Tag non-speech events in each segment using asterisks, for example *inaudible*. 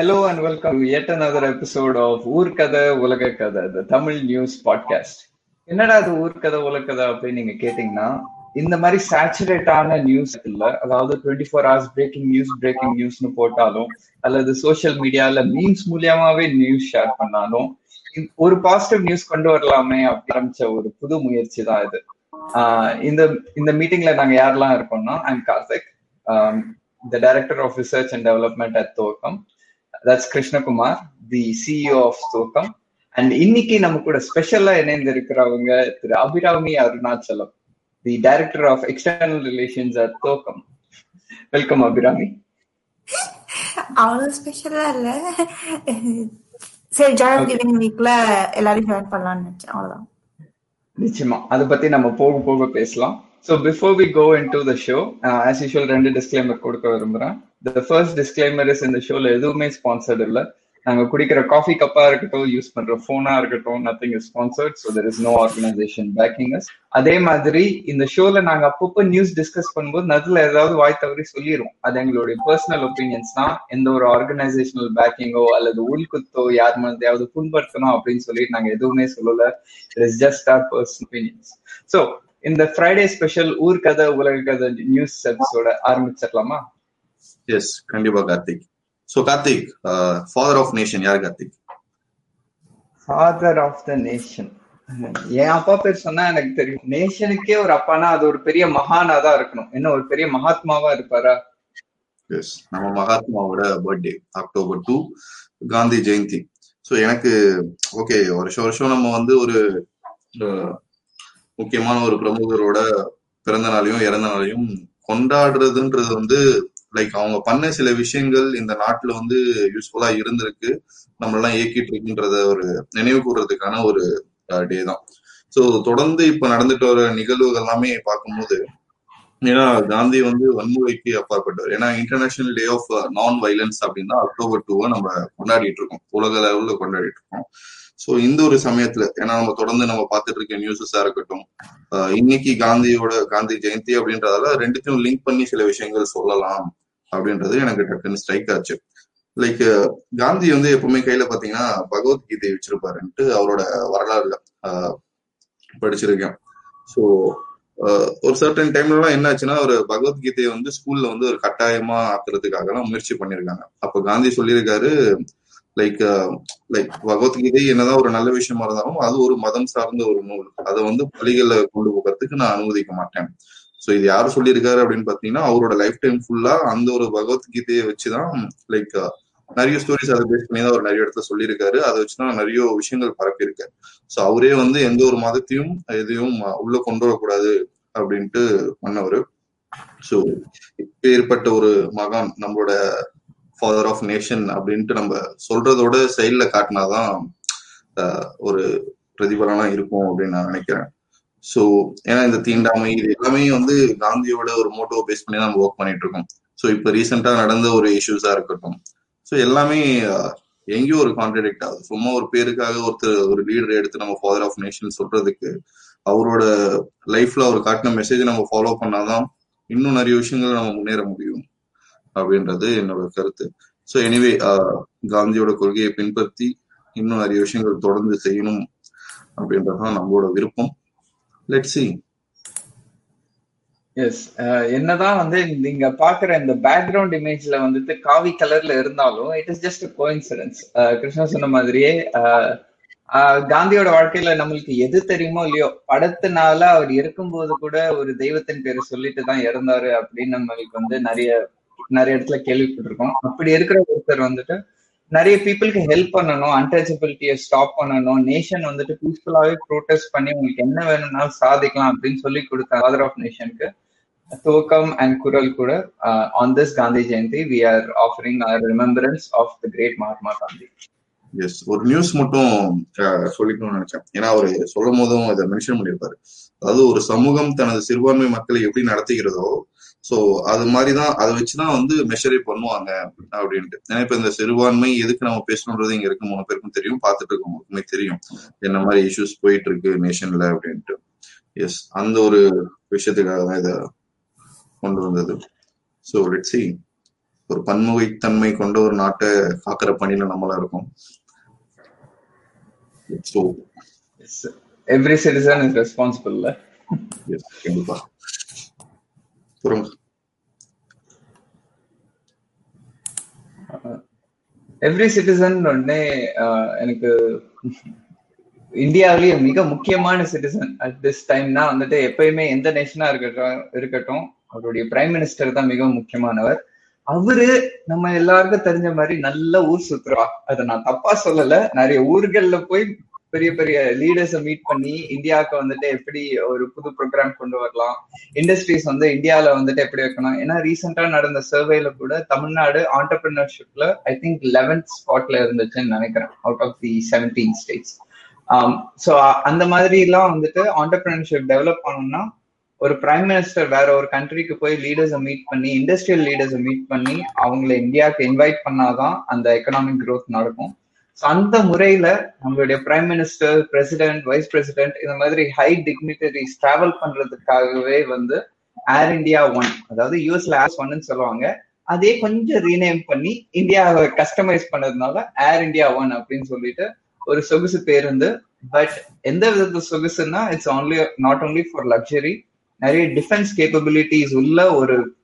Hello and welcome to yet another episode of உலக கதை த Tamil news podcast என்னடா அது ஊர்கதை உலகதை உலக கதை அப்படின்னு நீங்க கேட்டீங்கன்னா இந்த மாதிரி சேச்சுரேட்டான நியூஸ் இல்ல அதாவது twenty four hours breaking news breaking நியூஸ்னு போட்டாலும் அல்லது சோசியல் மீடியால மீம்ஸ் மூலியமாவே நியூஸ் ஷேர் பண்ணாலும் ஒரு பாசிட்டிவ் நியூஸ் கொண்டு வரலாமே ஆரம்பிச்ச ஒரு புது முயற்சி தான் இது. இந்த இந்த மீட்டிங்ல நாங்க யாரெல்லாம் இருக்கோம்னா I'm Karthik the director of research and development at Thokkam that's Krishnakumar the CEO of Thokkam and இன்னைக்கு நம்ம கூட ஸ்பெஷலா இணைந்து இருக்கிறவங்க Thiru Abirami Arunachalam the director of external relations at Thokkam welcome Abirami. அவ்வளவு ஸ்பெஷலா இல்ல. சரி ஜாயின் கிவிங் வீக்ல எல்லாரும் ஜாயின் பண்ணலாம்னு நினைச்சேன். அவ்வளவுதான். நிச்சயமா. அதை பத்தி நம்ம போக போக பேசலாம். So before we go into the show as usual ரெண்டு டிஸ்க்ளைமர் கொடுக்க விரும்புறேன். த ஃபர்ஸ்ட் டிஸ்க்ளைமர் இஸ் இந்த ஷோல எதுவுமே ஸ்பான்சர்ட் இல்லை. நாங்க குடிக்கிற காஃபி கப்பா இருக்கட்டும் யூஸ் பண்ற போனா இருக்கட்டும் nothing is sponsored so there is no organisation backing us அதே மாதிரி இந்த ஷோல நாங்க அப்பப்போ நியூஸ் டிஸ்கஸ் பண்ணும்போது நதுல ஏதாவது வாய் தவறி சொல்லிடுவோம் அது எங்களுடைய பர்சனல் ஒப்பீனியன்ஸ் தான். எந்த ஒரு ஆர்கனைசேஷனல் பேக்கிங்கோ அல்லது உள்குத்தோ யார் மனதையாவது புண்படுத்தணும் அப்படின்னு சொல்லிட்டு நாங்க எதுவுமே சொல்லல. It is just our personal opinions so இந்த ஃப்ரைடே ஸ்பெஷல் ஊர் கதை உலக கதை நியூஸ் எபிசோட ஆரம்பிச்சிடலாமா? எஸ் கண்டிப்பா Karthik. So Karthik father of nation யார் Karthik? Father of the nation என் அப்பா பேர் சொன்னா எனக்கு தெரியும். நேஷனுக்கே ஒரு அப்பானா அது ஒரு பெரிய மகானா தான் இருக்கணும். என்ன ஒரு பெரிய மகாத்மாவா இருப்பாரா? எஸ் நம்ம மகாத்மாவோட birthday October two Gandhi Jayanti. So எனக்கு ஓகே வருஷம் வருஷம் நம்ம வந்து ஒரு முக்கியமான ஒரு பிரமுகரோட பிறந்த நாளையும் இறந்த நாளையும் கொண்டாடுறதுன்றது வந்து லைக் அவங்க பண்ண சில விஷயங்கள் இந்த நாட்டுல வந்து யூஸ்ஃபுல்லா இருந்திருக்கு. நம்ம எல்லாம் இயக்கிட்டு இருக்குன்றத ஒரு நினைவு கூறுறதுக்கான ஒரு டே தான். ஸோ தொடர்ந்து இப்ப நடந்துட்டு வர நிகழ்வுகள் எல்லாமே பார்க்கும்போது ஏன்னா காந்தி வந்து வன்முறைக்கு அப்பாற்பட்டவர். ஏன்னா international day of non violence அப்படின்னா அக்டோபர் டூவை நம்ம கொண்டாடிட்டு இருக்கோம். உலக லெவல்ல கொண்டாடிட்டு இருக்கோம். ஸோ இந்த ஒரு சமயத்துல ஏன்னா நம்ம தொடர்ந்து நம்ம பார்த்துட்டு இருக்க நியூஸஸா இருக்கட்டும் இன்னைக்கு காந்தியோட காந்தி ஜெயந்தி அப்படின்றதால ரெண்டுத்தையும் லிங்க் பண்ணி சில விஷயங்கள் சொல்லலாம் அப்படின்றது எனக்கு டக்குன்னு ஸ்ட்ரைக் ஆச்சு. லைக் காந்தி வந்து எப்பவுமே கையில பாத்தீங்கன்னா பகவத்கீதை வச்சிருப்பாருன்ட்டு அவரோட வரலாறுல படிச்சிருக்கேன். ஸோ ஒரு சர்டன் டைம்லலாம் என்ன ஆச்சுன்னா ஒரு பகவத்கீதையை வந்து ஸ்கூல்ல வந்து ஒரு கட்டாயமா ஆக்குறதுக்காக எல்லாம் முயற்சி பண்ணிருக்காங்க. அப்ப காந்தி சொல்லியிருக்காரு லைக் லைக் uh, பகவத்கீதை என்னதான் ஒரு நல்ல விஷயமா இருந்தாலும் அது ஒரு மதம் சார்ந்த ஒரு நூல். அதை வந்து பள்ளிகள்ல கொண்டு போகிறதுக்கு நான் அனுமதிக்க மாட்டேன். ஸோ இது யாரு சொல்லியிருக்காரு அப்படின்னு பாத்தீங்கன்னா அவரோட லைஃப் டைம் ஃபுல்லா அந்த ஒரு பகவத்கீதையை வச்சுதான் லைக் uh, நிறைய ஸ்டோரிஸ் அதை பேஸ் பண்ணி தான் அவர் நிறைய இடத்துல சொல்லியிருக்காரு. அதை வச்சுதான் நிறைய விஷயங்கள் பரப்பியிருக்காரு ஸோ அவரே வந்து எந்த ஒரு மதத்தையும் எதையும் உள்ள கொண்டு வரக்கூடாது அப்படின்ட்டு பண்ணவர். ஸோ ஏற்பட்ட ஒரு மகான் நம்மளோட ஃபாதர் ஆஃப் நேஷன் அப்படின்ட்டு நம்ம சொல்றதோட செயல்ல காட்டினாதான் ஒரு பிரதிபலனா இருக்கும் அப்படின்னு நான் நினைக்கிறேன். ஸோ ஏன்னா இந்த தீண்டாமை இது எல்லாமே வந்து காந்தியோட ஒரு மோட்டோ பேஸ் பண்ணி நம்ம ஒர்க் பண்ணிட்டு இருக்கோம். ஸோ இப்போ ரீசெண்டா நடந்த ஒரு இஷ்யூஸா இருக்கட்டும். ஸோ எல்லாமே எங்கேயோ ஒரு கான்ட்ரடிக்ட் ஆகுது. சும்மா ஒரு பேருக்காக ஒருத்தர் ஒரு லீடர் எடுத்து நம்ம ஃபாதர் ஆஃப் நேஷன் சொல்றதுக்கு அவரோட லைஃப்ல அவர் காட்டின மெசேஜ் நம்ம ஃபாலோ பண்ணாதான் இன்னும் நிறைய விஷயங்கள் நம்ம முன்னேற முடியும். அப்படின்றது என்னோட கருத்து. ஸோ எனிவே காந்தியோட கொள்கையை பின்பற்றி இன்னும் நிறைய விஷயங்கள் தொடர்ந்து செய்யணும் அப்படின்றதுதான் நம்மளோட விருப்பம். லெட் சி எஸ் என்னதான் வந்து நீங்க பாக்குற இந்த பேக்ரவுண்ட் இமேஜ்ல வந்துட்டு காவி கலர்ல இருந்தாலும் it is just coincidence Krishna சொன்ன மாதிரியே காந்தியோட வாழ்க்கையில நம்மளுக்கு எது தெரியுமோ இல்லையோ படத்தினால அவர் இருக்கும்போது கூட ஒரு தெய்வத்தின் பேரை சொல்லிட்டு தான் இறந்தாரு அப்படின்னு நம்மளுக்கு வந்து நிறைய நிறைய இடத்துல கேள்விப்பட்டிருக்கோம். அப்படி இருக்கிற ஒருத்தர் வந்துட்டு நிறைய பீப்புளுக்கு ஹெல்ப் பண்ணணும் அன்டச்சபிலிட்டியை ஸ்டாப் பண்ணணும் நேஷன் வந்துட்டு பீஸ்ஃபுல்லாவே ப்ரோட்டஸ்ட் பண்ணி உங்களுக்கு என்ன வேணும்னாலும் சாதிக்கலாம் அப்படின்னு சொல்லி கொடுத்த ஃபாதர் ஆஃப் நேஷனுக்கு துவக்கம் அண்ட் குரல் கூட on this Gandhi Jayanti we are offering our remembrance of the great Mahatma Gandhi yes ஒரு நியூஸ் மட்டும் uh, சொல்லிக்கணும்னு நினைச்சேன். ஏன்னா அவரு சொல்லும் போதும் இதை மென்ஷன் பண்ணியிருப்பாரு. அதாவது ஒரு சமூகம் தனது சிறுபான்மை மக்களை எப்படி நடத்துகிறதோ சோ அது மாதிரிதான் அதை வச்சுதான் வந்து மெஷரே பண்ணுவாங்க அப்படின்ட்டு. ஏன்னா இப்ப இந்த சிறுபான்மை எதுக்கு நம்ம பேசணுன்றது இங்க இருக்க மூணு பேருக்கும் தெரியும் பார்த்துட்டு இருக்கவங்களுக்குமே தெரியும். என்ன மாதிரி இஷ்யூஸ் போயிட்டு இருக்கு நேஷன்ல அப்படின்ட்டு. எஸ் அந்த ஒரு விஷயத்துக்காக தான் இதை கொண்டு வந்தது. ஸோ லெட் சி ஒரு பன்முகைத்தன்மை கொண்ட ஒரு நாட்டை காக்கிற பணியில நம்மளா இருக்கோம். எவ்ரி சிட்டிசன் இஸ் ரெஸ்பான்சிபிள் கண்டிப்பா. சொல்லுங்க எவ்ரி சிட்டிசன் உடனே ஆஹ், எனக்கு இந்தியாவிலேயே மிக முக்கியமான சிட்டிசன் அட் திஸ் டைம்னா வந்துட்டு எப்பயுமே எந்த நேஷனா இருக்கட்டும் இருக்கட்டும் அவருடைய பிரைம் மினிஸ்டர் தான் மிகவும் முக்கியமானவர். அவரு நம்ம எல்லாருக்கும் தெரிஞ்ச மாதிரி நல்ல ஊர் சுத்துறா. அதை நான் தப்பா சொல்லல. நிறைய ஊர்கள்ல போய் பெரிய பெரிய லீடர்ஸை மீட் பண்ணி இந்தியாவுக்கு வந்துட்டு எப்படி ஒரு புது ப்ரோக்ராம் கொண்டு வரலாம் இண்டஸ்ட்ரீஸ் வந்து இந்தியாவில் வந்துட்டு எப்படி வைக்கணும்? ஏன்னா ரீசெண்டாக நடந்த சர்வேல கூட தமிழ்நாடு ஆண்டர்பிரினர்ஷிப்ல ஐ திங்க் லெவன்த் ஸ்பாட்ல இருந்துச்சுன்னு நினைக்கிறேன் out of the seventeen states so அந்த மாதிரி எல்லாம் வந்துட்டு ஆண்டர்பிரினர்ஷிப் டெவலப் பண்ணணும்னா ஒரு பிரைம் மினிஸ்டர் வேற ஒரு கண்ட்ரிக்கு போய் லீடர்ஸை மீட் பண்ணி இண்டஸ்ட்ரியல் லீடர்ஸை மீட் பண்ணி அவங்கள இந்தியாவுக்கு இன்வைட் பண்ணாதான் அந்த எக்கனாமிக் க்ரோத் நடக்கும். அந்த முறையில நம்மளுடைய prime minister president vice president இந்த மாதிரி ஹை டிக்னிட்டரிஸ் டிராவல் பண்றதுக்காகவே வந்து ஏர் இந்தியா ஒன் அதாவது யூஎஸ்ல ஏர் ஒன்னு சொல்லுவாங்க. அதே கொஞ்சம் ரீநேம் பண்ணி இந்தியாவை கஸ்டமைஸ் பண்ணதுனால ஏர் இந்தியா ஒன் அப்படின்னு சொல்லிட்டு ஒரு சொகுசு பேருந்து பட் எந்த விதத்துல சொகுசுன்னா it's only not only for luxury நிறைய டிஃபென்ஸ் கேப்பபிலிட்டிஸ் உள்ள ஒரு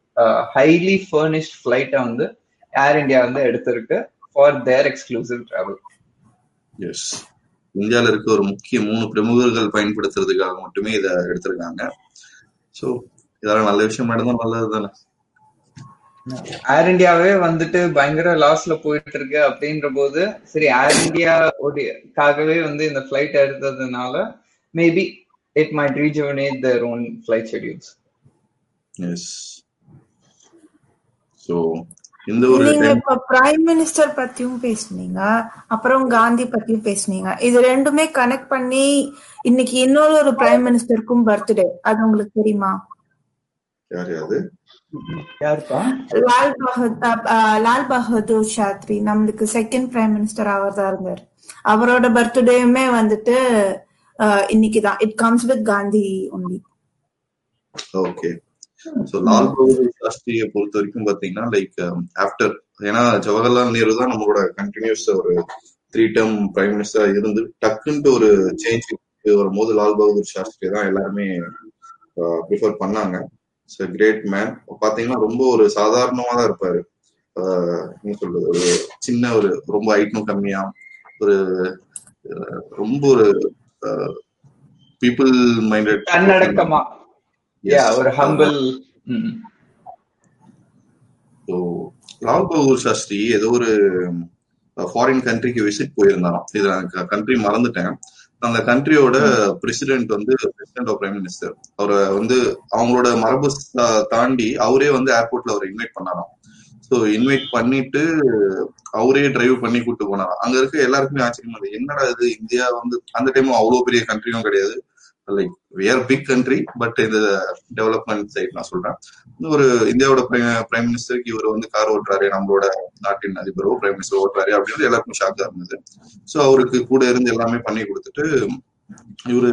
ஹைலி ஃபர்னிஷ்ட் ஃபிளைட்டை வந்து ஏர் இந்தியா வந்து எடுத்திருக்கு. For their exclusive travel yes இந்தியால இருக்க ஒரு முக்கிய மூணு பிரமுகர்கள் பயன்படுத்துறதுக்காக மட்டுமே இதை எடுத்திருக்காங்க. ஸோ இதெல்லாம் நல்ல விஷயம் நடந்தா நல்லது தானே? ஏர் இந்தியாவே வந்துட்டு பயங்கர லாஸ்ல போயிட்டு இருக்கு அப்படின்ற போது சரி ஏர் இந்தியா காகவே வந்து இந்த ஃபிளைட் எடுத்ததுனால maybe it might rejuvenate their own flight schedules yes so இந்த ஒரு நீங்க இப்ப பிரைம் மினிஸ்டர் பத்தியும் பேசுனீங்க அப்புறம் காந்தி பத்தியும் பேசுனீங்க. இது ரெண்டுமே கனெக்ட் பண்ணி இன்னைக்கு இன்னொரு ஒரு பிரைம் மினிஸ்டருக்கும் பர்த்டே அது உங்களுக்கு தெரியுமா? யார் யாரு? யாருப்பா? லால் பகதூர் லால் பகதூர் சாஸ்திரி நம்மளுக்கு செகண்ட் பிரைம் மினிஸ்டர் அவர் தான் இருந்தார். அவரோட பர்த்டேயுமே வந்துட்டு இன்னைக்குதான். It comes with Gandhi only okay so Lal Bahadur சாஸ்திரியை பொறுத்த வரைக்கும் பாத்தீங்கன்னா லைக் ஆஃப்டர் um, ஏன்னா ஜவஹர்லால் நேரு தான் நம்மளோட கண்டினியூஸ் ஒரு த்ரீ டேர்ம் பிரைம் மினிஸ்டரா இருந்து டக்குன்ட்டு ஒரு சேஞ்ச் வரும்போது லால் பகதூர் சாஸ்திரி தான் எல்லாருமே uh, ப்ரிஃபர் பண்ணாங்க. கிரேட் மேன் பாத்தீங்கன்னா ரொம்ப ஒரு சாதாரணமா தான் இருப்பாரு. ஆஹ் என்ன சொல்றது? ஒரு சின்ன ஒரு ரொம்ப ஐட்டம் கம்மியா ஒரு uh, ரொம்ப ஒரு பீப்புள் மைண்டட் தன்னடக்கமா. ஒரு ஹம்பிள் ஸோ லால் பகதூர் சாஸ்திரி ஏதோ ஒரு ஃபாரின் கண்ட்ரிக்கு விசிட் போயிருந்தாராம். இது கண்ட்ரி மறந்துட்டேன். அந்த கண்ட்ரியோட பிரசிடென்ட் வந்து பிரசிடென்ட் ஆஃப் பிரைம் மினிஸ்டர் அவரை வந்து அவங்களோட மரபு தாண்டி அவரே வந்து ஏர்போர்ட்ல அவரை இன்வைட் பண்ணாராம். ஸோ இன்வைட் பண்ணிட்டு அவரே டிரைவ் பண்ணி கூட்டு போனாராம். அங்க இருக்க எல்லாருக்குமே ஆச்சரியமா இருந்தது என்னடா இது? இந்தியா வந்து அந்த டைம் அவ்வளவு பெரிய கண்ட்ரியும் கிடையாது. Like where big country but இது டெவலப்மெண்ட் சைட் நான் சொல்றேன். ஒரு இந்தியாவோட பிரைம் மினிஸ்டருக்கு இவர் வந்து கார் ஓட்டுறாரு நம்மளோட நாட்டின் அதிபரோ பிரைம் மினிஸ்டர் ஓட்டுறாரு அப்படின்னு எல்லாருக்கும் ஷாக்கா இருந்தது. ஸோ அவருக்கு கூட இருந்து எல்லாமே பண்ணி கொடுத்துட்டு இவரு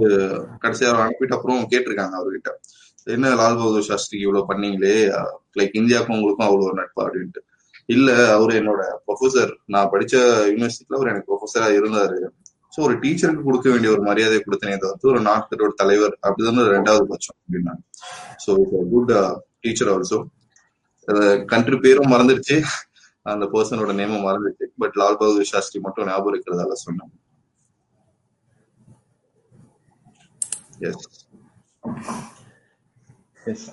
கடைசியா அவர் அனுப்பிட்டு அப்புறம் கேட்டிருக்காங்க அவர்கிட்ட. என்ன லால் பகதூர் சாஸ்திரி இவ்வளவு பண்ணீங்களே? லைக் இந்தியாவுக்கும் உங்களுக்கும் அவ்வளவு ஒரு நட்பா? அப்படின்ட்டு. இல்ல அவரு என்னோட ப்ரொஃபசர் நான் படிச்ச யூனிவர்சிட்டியில அவர் எனக்கு ப்ரொஃபஸரா இருந்தாரு. ஸோ ஒரு டீச்சருக்கு கொடுக்க வேண்டிய ஒரு மரியாதை கொடுத்தனே தவிர்த்து ஒரு நாட்டோட தலைவர் அப்படிதான் ரெண்டாவது பட்சம் அப்படின்னாங்க. So good teacher also country பேரும் மறந்துடுச்சு. அந்த பர்சனோட நேமும் மறந்துடுச்சு. பட் லால் பகதூர் சாஸ்திரி மட்டும் ஞாபகம் இருக்கிறதால சொன்னாங்க yes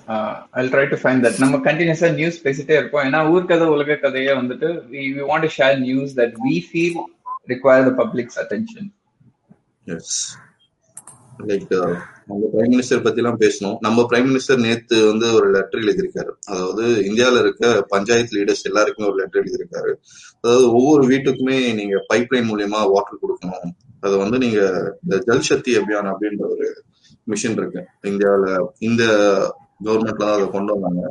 I try to find that நம்ம கண்டினியூஸா நியூஸ் பேசிட்டே இருப்போம். ஏன்னா ஊர்க்கதை உலக கதையே வந்துட்டு we we want to share news that we feel require the public's attention yes like நம்ம பிரைம் மினிஸ்டர் பத்தி எல்லாம் பேசணும். நம்ம பிரைம் மினிஸ்டர் நேத்து வந்து ஒரு லெட்டர் எழுதியிருக்காரு. அதாவது இந்தியால இருக்க பஞ்சாயத்து லீடர்ஸ் எல்லாருக்குமே ஒரு லெட்டர் எழுதியிருக்காரு. அதாவது ஒவ்வொரு வீட்டுக்குமே நீங்க பைப்லைன் மூலியமா வாட்டர் கொடுக்கணும். அது வந்து நீங்க இந்த ஜல் சக்தி அபியான் அப்படின்ற ஒரு மிஷன் இருக்கு. இந்தியாவில இந்த கவர்மெண்ட்ல தான் அதை கொண்டு வந்தாங்க.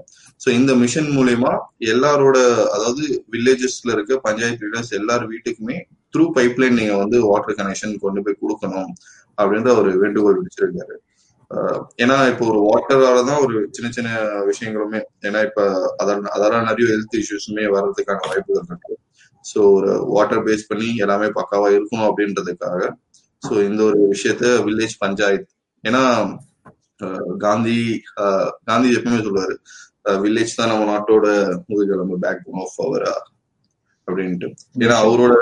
ஸோ இந்த மிஷன் மூலியமா எல்லாரோட அதாவது வில்லேஜஸ்ல இருக்க பஞ்சாயத்து லீடர்ஸ் எல்லார் வீட்டுக்குமே த்ரூ பைப்லைன் நீங்க வந்து வாட்டர் கனெக்ஷன் கொண்டு போய் கொடுக்கணும் அப்படின்ற ஒரு வேண்டுகோள் விடுச்சிருக்காரு. ஆஹ் ஏன்னா இப்போ ஒரு வாட்டரால தான் ஒரு சின்ன சின்ன விஷயங்களுமே ஏன்னா இப்ப அதால அதால நிறைய ஹெல்த் இஷ்யூஸுமே வர்றதுக்கான வாய்ப்புகள் இருக்கு. ஸோ ஒரு வாட்டர் பேஸ் பண்ணி எல்லாமே பக்காவா இருக்கணும் அப்படின்றதுக்காக ஸோ இந்த ஒரு விஷயத்த வில்லேஜ் பஞ்சாயத்து ஏன்னா காந்தி காந்தி எப்பவுமே சொல்லுவாரு வில்லேஜ் தான் நம்ம நாட்டோட முதுகெலும்பு பேக் போன் ஆஃப் அவர் அப்படின்ட்டு. ஏன்னா அவரோட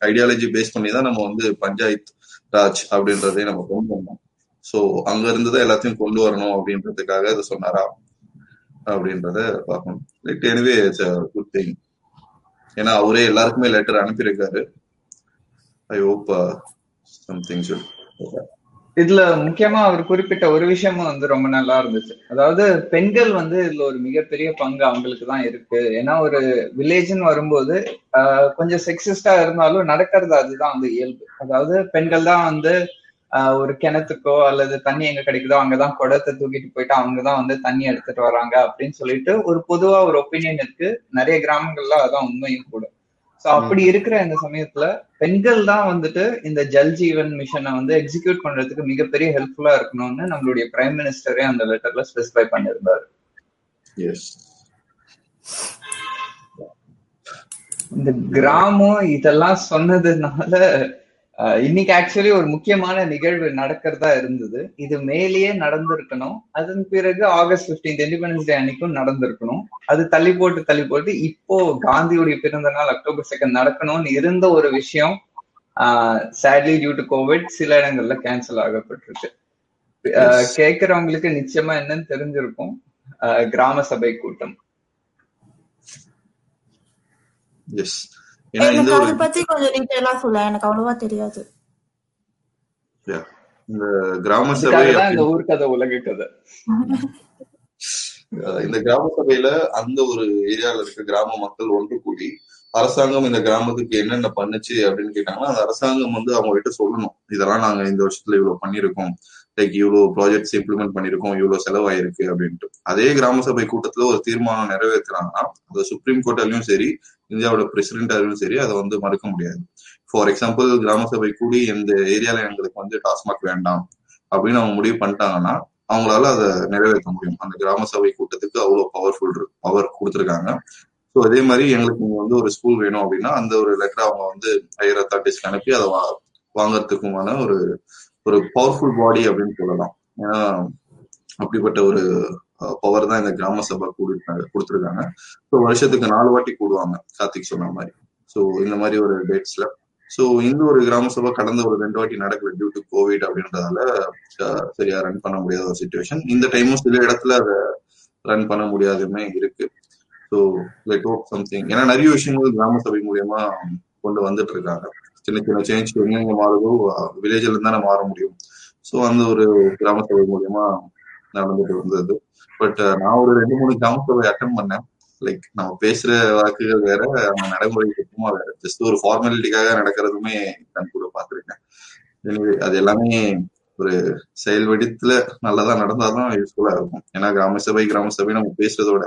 ஐடியாலஜி பேஸ் பண்ணி தான் நம்ம வந்து பஞ்சாயத் ராஜ் அப்படின்றதே நம்ம கொண்டு வந்தோம். ஸோ அங்க இருந்துதான் எல்லாத்தையும் கொண்டு வரணும் அப்படின்றதுக்காக இதை சொன்னாரா? அப்படின்றத பார்க்கணும். Like anyway it's a good thing ஏன்னா அவரே எல்லாருக்குமே லெட்டர் அனுப்பியிருக்காரு. ஐ ஹோப் சம்திங் ஷுட் இதுல முக்கியமா அவர் குறிப்பிட்ட ஒரு விஷயமும் வந்து ரொம்ப நல்லா இருந்துச்சு. அதாவது பெண்கள் வந்து இதுல ஒரு மிகப்பெரிய பங்கு அவங்களுக்கு தான் இருக்கு. ஏன்னா ஒரு வில்லேஜ்னு வரும்போது ஆஹ், கொஞ்சம் செக்ஸிஸ்டா இருந்தாலும் நடக்கிறது அதுதான் வந்து இயல்பு. அதாவது பெண்கள் தான் வந்து ஆஹ், ஒரு கிணத்துக்கோ அல்லது தண்ணி எங்க கிடைக்குதோ அங்கதான் குடத்தை தூக்கிட்டு போயிட்டு அவங்கதான் வந்து தண்ணி எடுத்துட்டு வராங்க அப்படின்னு சொல்லிட்டு ஒரு பொதுவா ஒரு ஒப்பீனியன் இருக்கு. நிறைய கிராமங்கள்ல அதான் உண்மையும் கூட. சோ அப்படி இருக்கிற இந்த சமயத்துல பெண்கள் தான் வந்துட்டு இந்த ஜல் ஜீவன் மிஷனை வந்து எக்ஸிக்யூட் பண்றதுக்கு மிகப்பெரிய ஹெல்ப்ஃபுல்லா இருக்கணும்னு நம்மளுடைய பிரைம் மினிஸ்டரே அந்த லெட்டர்ல ஸ்பெசிஃபை பண்ணியிருந்தாரு. எஸ் இந்த கிராமம் இதெல்லாம் சொன்னதுனால இன்னைக்கு ஆக்சுவலி ஒரு முக்கியமான நிகழ்வு நடக்கிறதா இருந்தது. இது மேலேயே நடந்திருக்கணும். அதன் பிறகு ஆகஸ்ட் 15th இண்டிபெண்டன்ஸ் டே அன்னைக்கும் நடந்திருக்கணும். அது தள்ளி போட்டு தள்ளி போட்டு இப்போ காந்தியுடைய பிறந்த நாள் அக்டோபர் செகண்ட் நடக்கணும்னு இருந்த ஒரு விஷயம் சேட்லி டியூ டு கோவிட் சில இடங்கள்ல கேன்சல் ஆகப்பட்டிருக்கு. கேட்கறவங்களுக்கு நிச்சயமா என்னன்னு தெரிஞ்சிருக்கும். கிராம சபை கூட்டம். எஸ் எனக்கு ஒரு அதை பத்தி கொஞ்சம் டீட்டெயிலா சொல்ல. எனக்கு அவ்வளவா தெரியாது. yeah, இந்த கிராம சபை இந்த அப்படின்னு ஊர்க்கதை உலக கதை. இந்த கிராம சபையில அந்த ஒரு ஏரியால இருக்க கிராம மக்கள் ஒன்று கூடி அரசாங்கம் இந்த கிராமத்துக்கு என்னென்ன பண்ணுச்சு அப்படின்னு கேட்டாங்கன்னா அந்த அரசாங்கம் வந்து அவங்க கிட்ட சொல்லணும். இதெல்லாம் நாங்க இந்த வருஷத்துல இவ்வளவு பண்ணிருக்கோம் லைக் இவ்வளவு ப்ராஜெக்ட்ஸ் இம்ப்ளிமெண்ட் பண்ணிருக்கோம் இவ்வளவு செலவாயிருக்கு அப்படின்ட்டு. அதே கிராம சபை கூட்டத்துல ஒரு தீர்மானம் நிறைவேற்றுறாங்கன்னா அது சுப்ரீம் கோர்ட்டாலையும் சரி இந்தியாவோட பிரசிடென்டாலையும் சரி அதை வந்து மறுக்க முடியாது. ஃபார் எக்ஸாம்பிள் கிராம சபை கூடி இந்த ஏரியால எங்களுக்கு வந்து டாஸ்மாக் வேண்டாம் அப்படின்னு அவங்க முடிவு பண்ணிட்டாங்கன்னா அவங்களால அதை நிறைவேற்ற முடியும். அந்த கிராம சபை கூட்டத்துக்கு அவ்வளவு பவர்ஃபுல் பவர் கொடுத்துருக்காங்க. ஸோ அதே மாதிரி எங்களுக்கு நீங்க வந்து ஒரு ஸ்கூல் வேணும் அப்படின்னா அந்த ஒரு லெட்டர் அவங்க வந்து ஹையர் அத்தாரிட்டிஸ்க்கு அனுப்பி அதை வா- வாங்கறதுக்குமான ஒரு ஒரு பவர்ஃபுல் பாடி அப்படின்னு சொல்லலாம். ஏன்னா அப்படிப்பட்ட ஒரு பவர் தான் இந்த கிராம சபை கூடிருக்காங்க கொடுத்துருக்காங்க. ஸோ வருஷத்துக்கு நாலு வாட்டி கூடுவாங்க கார்த்திக் சொன்ன மாதிரி. ஸோ இந்த மாதிரி ஒரு டேட்ஸ்ல ஸோ இந்த ஒரு கிராம சபா கடந்த ஒரு ரெண்டு வாட்டி நடக்கல டியூ டு கோவிட் அப்படின்றதால சரியா ரன் பண்ண முடியாத ஒரு சுச்சுவேஷன் இந்த டைமும் சில இடத்துல அதை ரன் பண்ண முடியாதுமே இருக்கு. ஸோ லெட் ஹோப் சம்திங் ஏன்னா நிறைய விஷயங்கள் கிராம சபை மூலியமா கொண்டு வந்துட்டு இருக்காங்க. சின்ன சின்ன சேஞ்ச் எங்கெங்க மாறுதோ வில்லேஜ்ல இருந்து தானே மாற முடியும். ஸோ அந்த ஒரு கிராம சபை மூலியமா நடந்துட்டு வந்தது பட் நான் ஒரு ரெண்டு மூணு கிராம சபை அட்டன் பண்ணேன். லைக் நம்ம பேசுற வாக்குகள் வேற நம்ம நடைமுறை சுத்தமா வேற. ஜஸ்ட் ஒரு ஃபார்மாலிட்டிக்காக நடக்கிறதுமே கண் கூட பாத்துருக்கேன் அது எல்லாமே ஒரு செயல் வடித்துல நல்லதா நடந்தாதான் யூஸ்ஃபுல்லா இருக்கும். ஏன்னா கிராம சபை கிராம சபை நம்ம பேசுறதோட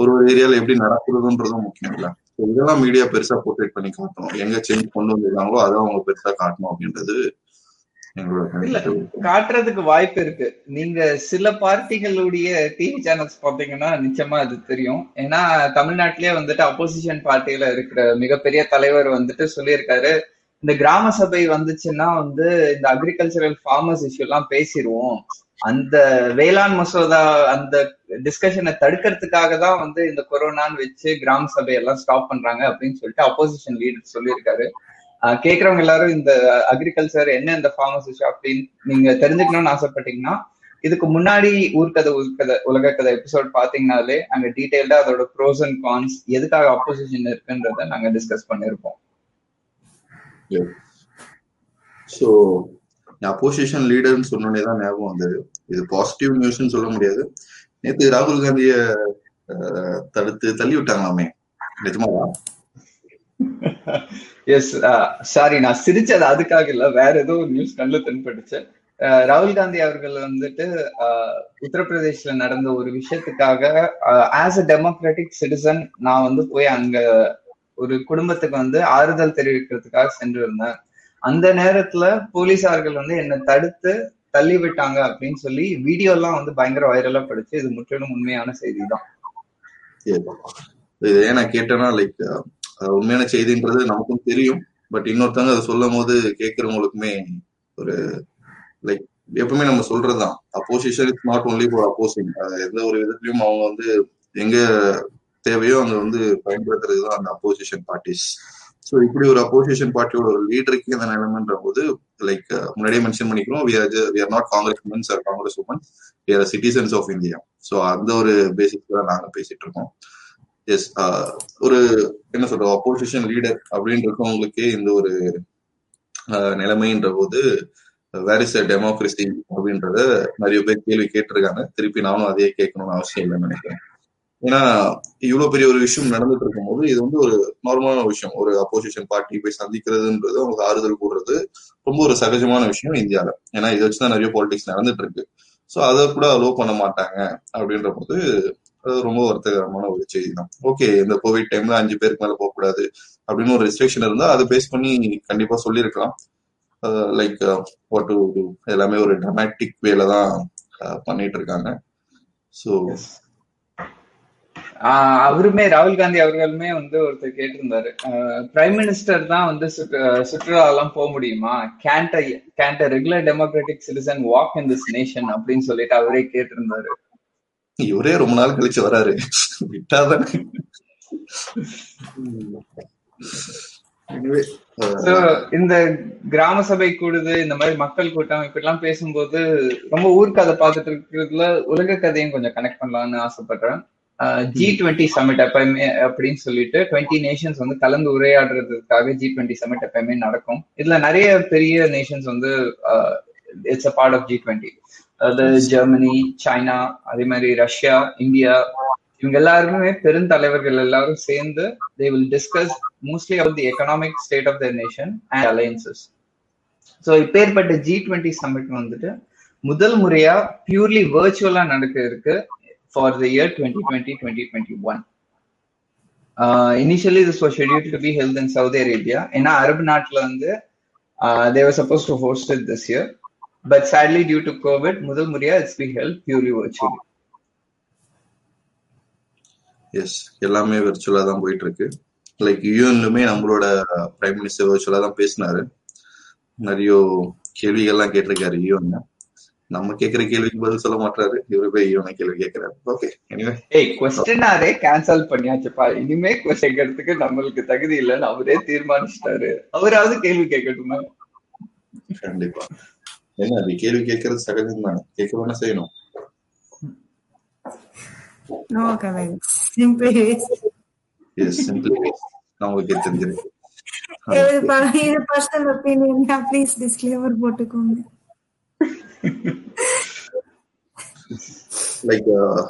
ஒரு ஒரு ஏரியால எப்படி நடக்கிறதுன்றதும் முக்கியம் இல்லை. இதெல்லாம் மீடியா பெருசா போர்ட்ரேட் பண்ணி காட்டணும் எங்க சேஞ்ச் கொண்டு வந்திருக்காங்களோ அதை அவங்க பெருசா காட்டணும் அப்படின்றது காட்டுறதுக்கு வாய்ப்பு இருக்கு. நீங்க சில பார்ட்டிகளுடைய டிவி சேனல்ஸ் பாத்தீங்கன்னா நிச்சயமா அது தெரியும். ஏன்னா தமிழ்நாட்டிலேயே வந்துட்டு அப்போசிஷன் பார்ட்டியில இருக்கிற மிகப்பெரிய தலைவர் வந்துட்டு சொல்லியிருக்காரு. இந்த கிராம சபை வந்துச்சுன்னா வந்து இந்த அக்ரிகல்ச்சரல் ஃபார்மர்ஸ் இஷ்யூ எல்லாம் பேசிடுவோம். அந்த வேளாண் மசோதா அந்த டிஸ்கஷனை தடுக்கிறதுக்காக தான் வந்து இந்த கொரோனான்னு வச்சு கிராம சபை எல்லாம் ஸ்டாப் பண்றாங்க அப்படின்னு சொல்லிட்டு அப்போசிஷன் லீடர் சொல்லியிருக்காரு. கேட்கறவங்க கேக்குறவங்க எல்லாரும் இந்த அக்ரிகல்ச்சர் என்ன இந்த ஃபார்மர்ஸ் அப்படின்னு நீங்க தெரிஞ்சுக்கணும்னு ஆசைப்பட்டீங்கன்னா இதுக்கு முன்னாடி ஊர்கதை ஊர்க்கதை உலக கதை எபிசோட் பாத்தீங்கனாலே அங்க டீடைல்டா அதோட ப்ரோஸ் அண்ட் கான்ஸ் எதுக்காக அப்போசிஷன் இருக்குன்றத நாங்க டிஸ்கஸ் பண்ணிருப்போம் ஸோ அப்போசிஷன் லீடர்னு சொன்னோடனே தான் ஞாபகம் வந்தது. இது பாசிட்டிவ் நியூஸ்னு சொல்ல முடியாது. நேத்து ராகுல் காந்திய தடுத்து தள்ளி விட்டாங்களாமே நிஜமாவா *laughs* எஸ் சாரி நான் சிரிச்சது அதுக்காக இல்ல. வேற ஏதோ நியூஸ் கண்ணு தென்பட்டுச்சு. ராகுல் காந்தி அவர்கள் வந்துட்டு அஹ், உத்தரப்பிரதேஷ்ல நடந்த ஒரு விஷயத்துக்காக ஆஸ் அ டெமோக்ராட்டிக் சிட்டிசன் நான் வந்து போய் அங்க ஒரு குடும்பத்துக்கு வந்து ஆறுதல் தெரிவிக்கிறதுக்காக சென்று இருந்தேன் அந்த நேரத்துல போலீசார்கள் வந்து என்னை தடுத்து தள்ளி விட்டாங்க அப்படின்னு சொல்லி வீடியோ எல்லாம் வந்து பயங்கர வைரலா படிச்சு. இது முற்றிலும் உண்மையான செய்தி தான் இது ஏன் நான் கேட்டேன்னா லைக் உண்மையான செய்தின்றது நமக்கும் தெரியும். பட் இன்னொருத்தவங்க அதை சொல்லும் போது கேட்கறவங்களுக்குமே ஒரு லைக் எப்பவுமே நம்ம சொல்றதுதான். Opposition is not only for opposing எந்த ஒரு விதத்துலயும் அவங்க வந்து எங்க தேவையோ அங்க வந்து பயன்படுத்துறது தான் அந்த அப்போசிஷன் பார்ட்டிஸ் ஸோ இப்படி ஒரு அப்போசிஷன் பார்ட்டியோட ஒரு லீடருக்கு இந்த நிலைமைன்ற போது லைக் முன்னாடியே மென்ஷன் பண்ணிக்கிறோம் we are we are not Congress womens or Congress woman we are citizens of India so அந்த ஒரு பேசிக்ஸ் தான் நாங்க பேசிட்டு இருக்கோம். எஸ் ஒரு என்ன சொல்றோம் அப்போசிஷன் லீடர் அப்படின்னு இருக்கவங்களுக்கே இந்த ஒரு நிலைமைன்ற போது வேர் இஸ் அ டெமோக்ரஸி அப்படின்றத நிறைய பேர் கேள்வி கேட்டிருக்காங்க. திருப்பி நானும் அதையே கேட்கணும்னு அவசியம் இல்லைன்னு நினைக்கிறேன். ஏன்னா இவ்வளவு பெரிய ஒரு விஷயம் நடந்துட்டு இருக்கும் போது இது வந்து ஒரு நார்மலான விஷயம். ஒரு அப்போசிஷன் பார்ட்டி போய் சந்திக்கிறதுன்றது அவங்களுக்கு ஆறுதல் கூடுறது ரொம்ப ஒரு சகஜமான விஷயம் இந்தியாவில. ஏன்னா இதை வச்சுதான் நிறைய பாலிடிக்ஸ் நடந்துட்டு இருக்கு ஸோ அதை கூட அலோவ் பண்ண மாட்டாங்க அப்படின்ற போது அது ரொம்ப வருத்தகரமான ஒரு செய்தி தான் ஓகே இந்த கோவிட் டைம்ல அஞ்சு பேருக்கு மேல போகக்கூடாது அப்படின்னு ஒரு ரெஸ்ட்ரிக்ஷன் இருந்தா அதை பேஸ் பண்ணி கண்டிப்பா சொல்லியிருக்கலாம். லைக் வாட் டு எல்லாமே ஒரு டொமேட்டிக் வேல தான் பண்ணிட்டு இருக்காங்க. ஸோ அவருமே ராகுல் காந்தி அவர்களுமே வந்து ஒருத்தர் கேட்டிருந்தாரு. பிரைம் மினிஸ்டர் தான் வந்து சுற்றுலா எல்லாம் போக முடியுமா? Can't can't regular democratic citizen walk in this nation அப்படின்னு சொல்லிட்டு அவரே கேட்டிருந்தாரு. இவரே ரொம்ப நாள் கழிச்சு வராரு. விட்டாதானே. இந்த கிராம சபை கூடுது இந்த மாதிரி மக்கள் கூட்டம் இப்படி எல்லாம் பேசும்போது ரொம்ப ஊர்க்கதை பார்த்துட்டு இருக்கிறதுல உலக கதையும் கொஞ்சம் கனெக்ட் பண்ணலாம்னு ஆசைப்படுறேன். ஜி டுவெண்ட்டி சமிட் எப்பயுமே அப்படின்னு சொல்லிட்டு டுவெண்ட்டி நேஷன்ஸ் வந்து கலந்து உரையாடுறதுக்காக ஜி டுவெண்ட்டி சமிட் எப்பயுமே நடக்கும். இதுல நிறைய பெரிய நேஷன்ஸ் வந்து it's a part of G twenty அதாவது ஜெர்மனி சைனா அதே மாதிரி ரஷ்யா இந்தியா இவங்க எல்லாருமே பெருந்தலைவர்கள் எல்லாரும் சேர்ந்து they will discuss mostly about the economic state of the nation and alliances so இப்பேற்பட்ட ஜி டுவெண்ட்டி சமிட் வந்துட்டு முதல் முறையா பியூர்லி வர்ச்சுவலா நடக்க இருக்கு for the year twenty twenty twenty twenty one initially scheduled to schedule to in held Arabia. Saudi Arabia ஏன்னா அரபு uh, they வந்து they were supposed host it this this year but due to to Covid முதல் முறையா it's be held purely virtually yes எல்லாமே விர்ச்சுவலா தான் போயிட்டு இருக்கு லைக் யூஎன்லுமே நம்மளோட பிரைம் மினிஸ்டர் விர்ச்சுவலா தான் பேசினாரு. நிறைய கேள்விகள்லாம் கேட்டிருக்காரு யூஎன்ல நம்ம கேக்குற கேள்விக்கு பதில் சொல்ல மாட்டாரு இவரு போய் யூஎன் கேள்வி கேட்கிறாரு ஓகே எனிவே ஏய் கொஸ்டினாரே கேன்சல் பண்ணியாச்சுப்பா. இனிமே கொஸ்டின் கேட்கறதுக்கு நம்மளுக்கு தகுதி இல்லைன்னு அவரே தீர்மானிச்சிட்டாரு. அவராவது கேள்வி கேட்கட்டுமா? கண்டிப்பா. என்ன அது கேள்வி கேட்கறது சகஜம் தானே? கேட்க வேணா செய்யணும். நம்மளுக்கே தெரிஞ்சிருக்கு. இது பர்சனல் ஒப்பீனியன் ப்ளீஸ் டிஸ்க்ளைமர் போட்டுக்கோங்க. லைக் uh,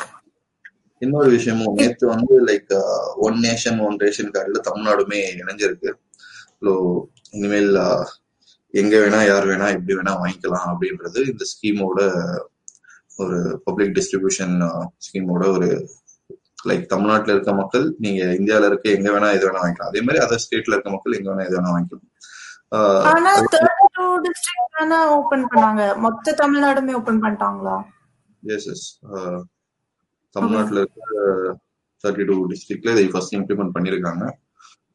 இன்னொரு விஷயமும் நேற்று வந்து like one nation one ration கார்டுல தமிழ்நாடுமே இணைஞ்சிருக்கு. ஸோ இனிமேல் uh, எங்க வேணா யார் வேணா எப்படி வேணா வாங்கிக்கலாம் அப்படின்றது இந்த ஸ்கீமோட ஒரு பப்ளிக் டிஸ்ட்ரிபியூஷன் ஸ்கீமோட ஒரு லைக் தமிழ்நாட்டுல இருக்க மக்கள் நீங்க இந்தியால இருக்க எங்க வேணா எது வேணா வாங்கிக்கலாம். அதே மாதிரி அதர் ஸ்டேட்ல இருக்க மக்கள் எங்க வேணா எது வேணா வாங்கிக்கலாம். ஆனா தேர்ட்டி டிஸ்ட்ரிக்ட் தானே ஓபன் பண்ணாங்க. மொத்த தமிழ்நாடுமே ஓபன் பண்ணிட்டாங்களா? எஸ் எஸ் தமிழ்நாட்டில் இருக்க தேர்ட்டி டூ டிஸ்ட்ரிக்ட்ல இதை ஃபர்ஸ்ட் இம்ப்ளிமெண்ட் பண்ணியிருக்காங்க.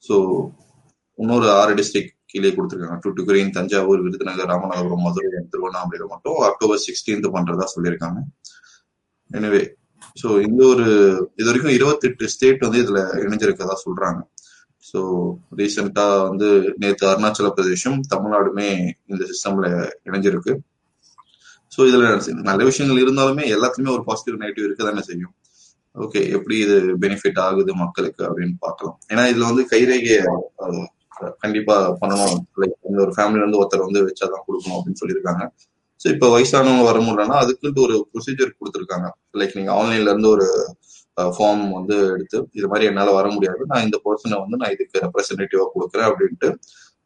ஸோ இன்னொரு ஆறு டிஸ்ட்ரிக்ட் கீழே கொடுத்துருக்காங்க. டூட்டுக்குரியின் தஞ்சாவூர் விருதுநகர் ராமநாதபுரம் மதுரை திருவண்ணாமலையில மட்டும் அக்டோபர் சிக்ஸ்டீன்த் பண்றதா சொல்லியிருக்காங்க. எனவே ஸோ இந்த ஒரு இது வரைக்கும் இருபத்தெட்டு ஸ்டேட் வந்து இதுல இணைஞ்சிருக்கதா சொல்றாங்க. ஸோ ரீசெண்டாக வந்து நேற்று அருணாச்சல பிரதேசம் தமிழ்நாடுமே இந்த சிஸ்டம்ல இணைஞ்சிருக்கு. ஸோ இதுல நல்ல விஷயங்கள் இருந்தாலுமே எல்லாத்துலேயுமே ஒரு பாசிட்டிவ் நெகட்டிவ் இருக்க தானே செய்யும். ஓகே எப்படி இது பெனிஃபிட் ஆகுது மக்களுக்கு அப்படின்னு பார்க்கலாம். ஏன்னா இதுல வந்து கைரேகைய கண்டிப்பா பண்ணணும். லைக் இந்த ஒரு ஃபேமிலில இருந்து ஒருத்தர் வந்து வச்சாதான் கொடுக்கணும் அப்படின்னு சொல்லியிருக்காங்க. ஸோ இப்போ வயசானவங்க வர முடியலன்னா அதுக்குன்ட்டு ஒரு ப்ரொசீஜர் கொடுத்துருக்காங்க. லைக் நீங்க ஆன்லைன்ல இருந்து ஒரு ஃபார்ம் வந்து எடுத்து இது மாதிரி என்னால வர முடியாது. நான் இந்த பர்சனை வந்து நான் இதுக்கு ரெப்ரசன்டேட்டிவா கொடுக்குறேன் அப்படின்ட்டு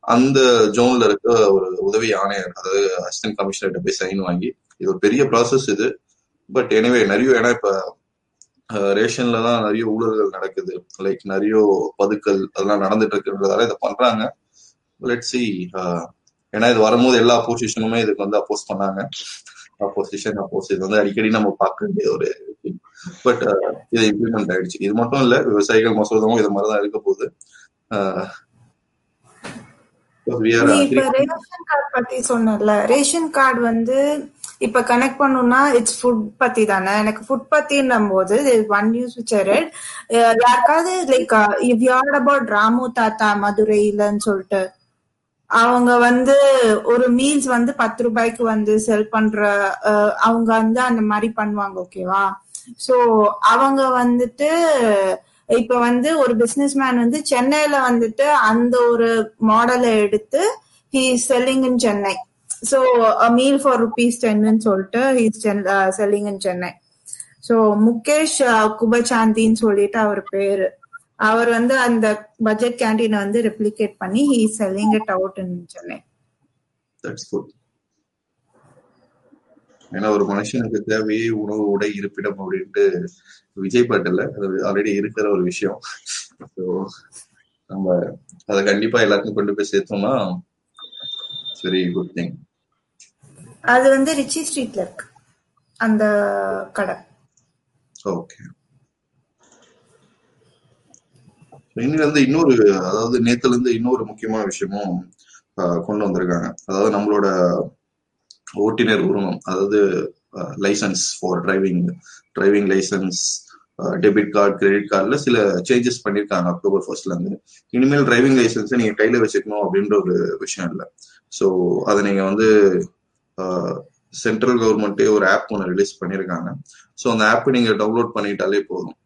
அந்த ஜோன்ல இருக்க ஒரு உதவி ஆணையர் அதாவது அசிஸ்டன்ட் கமிஷனர்கிட்ட போய் சைன் வாங்கி இது ஒரு பெரிய ப்ராசஸ் இது. பட் எனிவே நிறைய ஏன்னா இப்ப ரேஷன்ல தான் நிறைய ஊழல்கள் நடக்குது. லைக் நிறைய பதுக்கல் அதெல்லாம் நடந்துட்டு இருக்குன்றதால இதை பண்றாங்க. லெட் சி ஏன்னா இது வரும்போது எல்லா அப்போசிஷனுமே இதுக்கு வந்து அப்போஸ் பண்ணாங்க. அப்போசிஷன் அப்போஸ் இது வந்து அடிக்கடி நம்ம பார்க்க வேண்டிய ஒரு பட் இது இம்ப்ளிமெண்ட் ஆயிடுச்சு. இது மட்டும் இல்ல விவசாயிகள் மசோதாவும் இது மாதிரிதான் இருக்க போகுது. ரேஷன் கார்டு பத்தி சொன்னல ரேஷன் கார்டு வந்து இப்ப கனெக்ட் பண்ணணும்னா இட்ஸ் ஃபுட் பத்தி தானே. எனக்கு ஃபுட் பத்தின்னும் போது ஒன் நியூஸ் விச் ரெட் யாருக்காவது like have heard about Ramu தாத்தா மதுரையிலன்னு சொல்லிட்டு அவங்க வந்து ஒரு மீல்ஸ் வந்து பத்து ரூபாய்க்கு வந்து செல் பண்ற அஹ், அவங்க வந்து அந்த மாதிரி பண்ணுவாங்க ஓகேவா சோ அவங்க வந்துட்டு இப்ப வந்து ஒரு பிசினஸ் மேன் வந்து சென்னையில வந்துட்டு அந்த ஒரு மாடலை எடுத்து he selling in Chennai so meal for rupees டென்னு சொல்லிட்டு he selling in Chennai so Mukesh uh, குபசாந்தின்னு சொல்லிட்டு அவர் பேரு. அவர் வந்து அந்த பட்ஜெட் கேண்டீனை வந்து ரெப்ளிகேட் பண்ணி he selling it out in Chennai that's good ஏன்னா ஒரு மனுஷனுக்கு தேவையே உணவு உடை இருப்பிடம் அப்படின்ட்டு விஜய் பாட்டுல அது ஆல்ரெடி இருக்கிற ஒரு விஷயம். ஸோ நம்ம அதை கண்டிப்பா எல்லாருக்கும் கொண்டு போய் சேர்த்தோம்னா வெரி குட் திங் அது வந்து ரிச்சி ஸ்ட்ரீட்ல இருக்கு. அந்த கடை. ஓகே இன்னும் வந்து இன்னொரு அதாவது நேத்துல இருந்து இன்னொரு முக்கியமான விஷயமும் கொண்டு வந்திருக்காங்க. அதாவது நம்மளோட ஓட்டுநர் உரிமம் அதாவது licence for driving driving licence debit card credit கார்டில் சில சேஞ்சஸ் பண்ணியிருக்காங்க அக்டோபர் ஃபர்ஸ்ட்லேருந்து இனிமேல் டிரைவிங் லைசன்ஸை நீங்கள் கையில் வச்சுக்கணும் அப்படின்ற ஒரு விஷயம் இல்லை. ஸோ அதை நீங்கள் வந்து சென்ட்ரல் கவர்மெண்ட்டே ஒரு ஆப் ஒன்று ரிலீஸ் பண்ணியிருக்காங்க ஸோ அந்த ஆப் நீங்கள் டவுன்லோட் பண்ணிட்டாலே போதும்.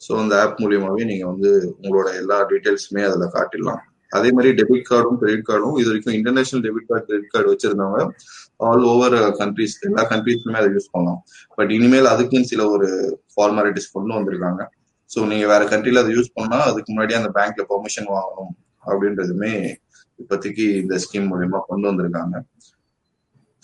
ஸோ அந்த ஆப் மூலியமாகவே நீங்கள் வந்து உங்களோட எல்லா டீட்டெயில்ஸுமே அதில் காட்டிடலாம். அதே மாதிரி டெபிட் கார்டும் கிரெடிட் கார்டும் இது வரைக்கும் international debit card credit card வச்சிருந்தவங்க all over countries எல்லா கண்ட்ரீஸ்லுமே அதை யூஸ் பண்ணலாம். பட் இனிமேல் அதுக்குன்னு சில ஒரு ஃபார்மாலிட்டிஸ் கொண்டு வந்திருக்காங்க. ஸோ நீங்க வேற கண்ட்ரில அதை யூஸ் பண்ணா அதுக்கு முன்னாடி அந்த பேங்க்ல பெர்மிஷன் வாங்கணும் அப்படின்றதுமே இப்போதைக்கு இந்த ஸ்கீம் மூலயமா கொண்டு வந்திருக்காங்க.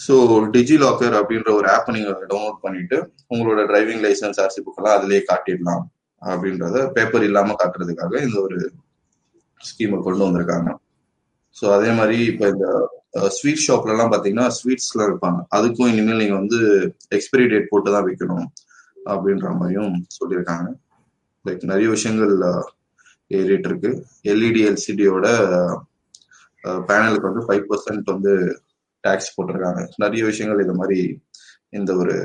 ஸோ டிஜி லாக்கர் அப்படின்ற ஒரு ஆப் நீங்க டவுன்லோட் பண்ணிட்டு உங்களோட டிரைவிங் லைசன்ஸ் ஆர்சி புக்கெல்லாம் அதிலேயே காட்டிடலாம் அப்படின்றத பேப்பர் இல்லாம காட்டுறதுக்காக இந்த ஒரு ஸ்கீமை கொண்டு வந்திருக்காங்க. ஸோ அதே மாதிரி இப்போ இந்த ஸ்வீட் ஷாப்ல எல்லாம் ஸ்வீட்ஸ்லாம் இருப்பாங்க. அதுக்கும் இனிமேல் நீங்கள் வந்து எக்ஸ்பைரி டேட் போட்டு தான் வைக்கணும் அப்படின்ற மாதிரியும் சொல்லியிருக்காங்க. லைக் நிறைய விஷயங்கள் ஏறிட்டு இருக்கு. எல்இடி எல்சிடியோட பேனலுக்கு வந்து ஃபைவ் பர்சன்ட் வந்து டேக்ஸ் போட்டிருக்காங்க. நிறைய விஷயங்கள் இது மாதிரி இந்த ஒரு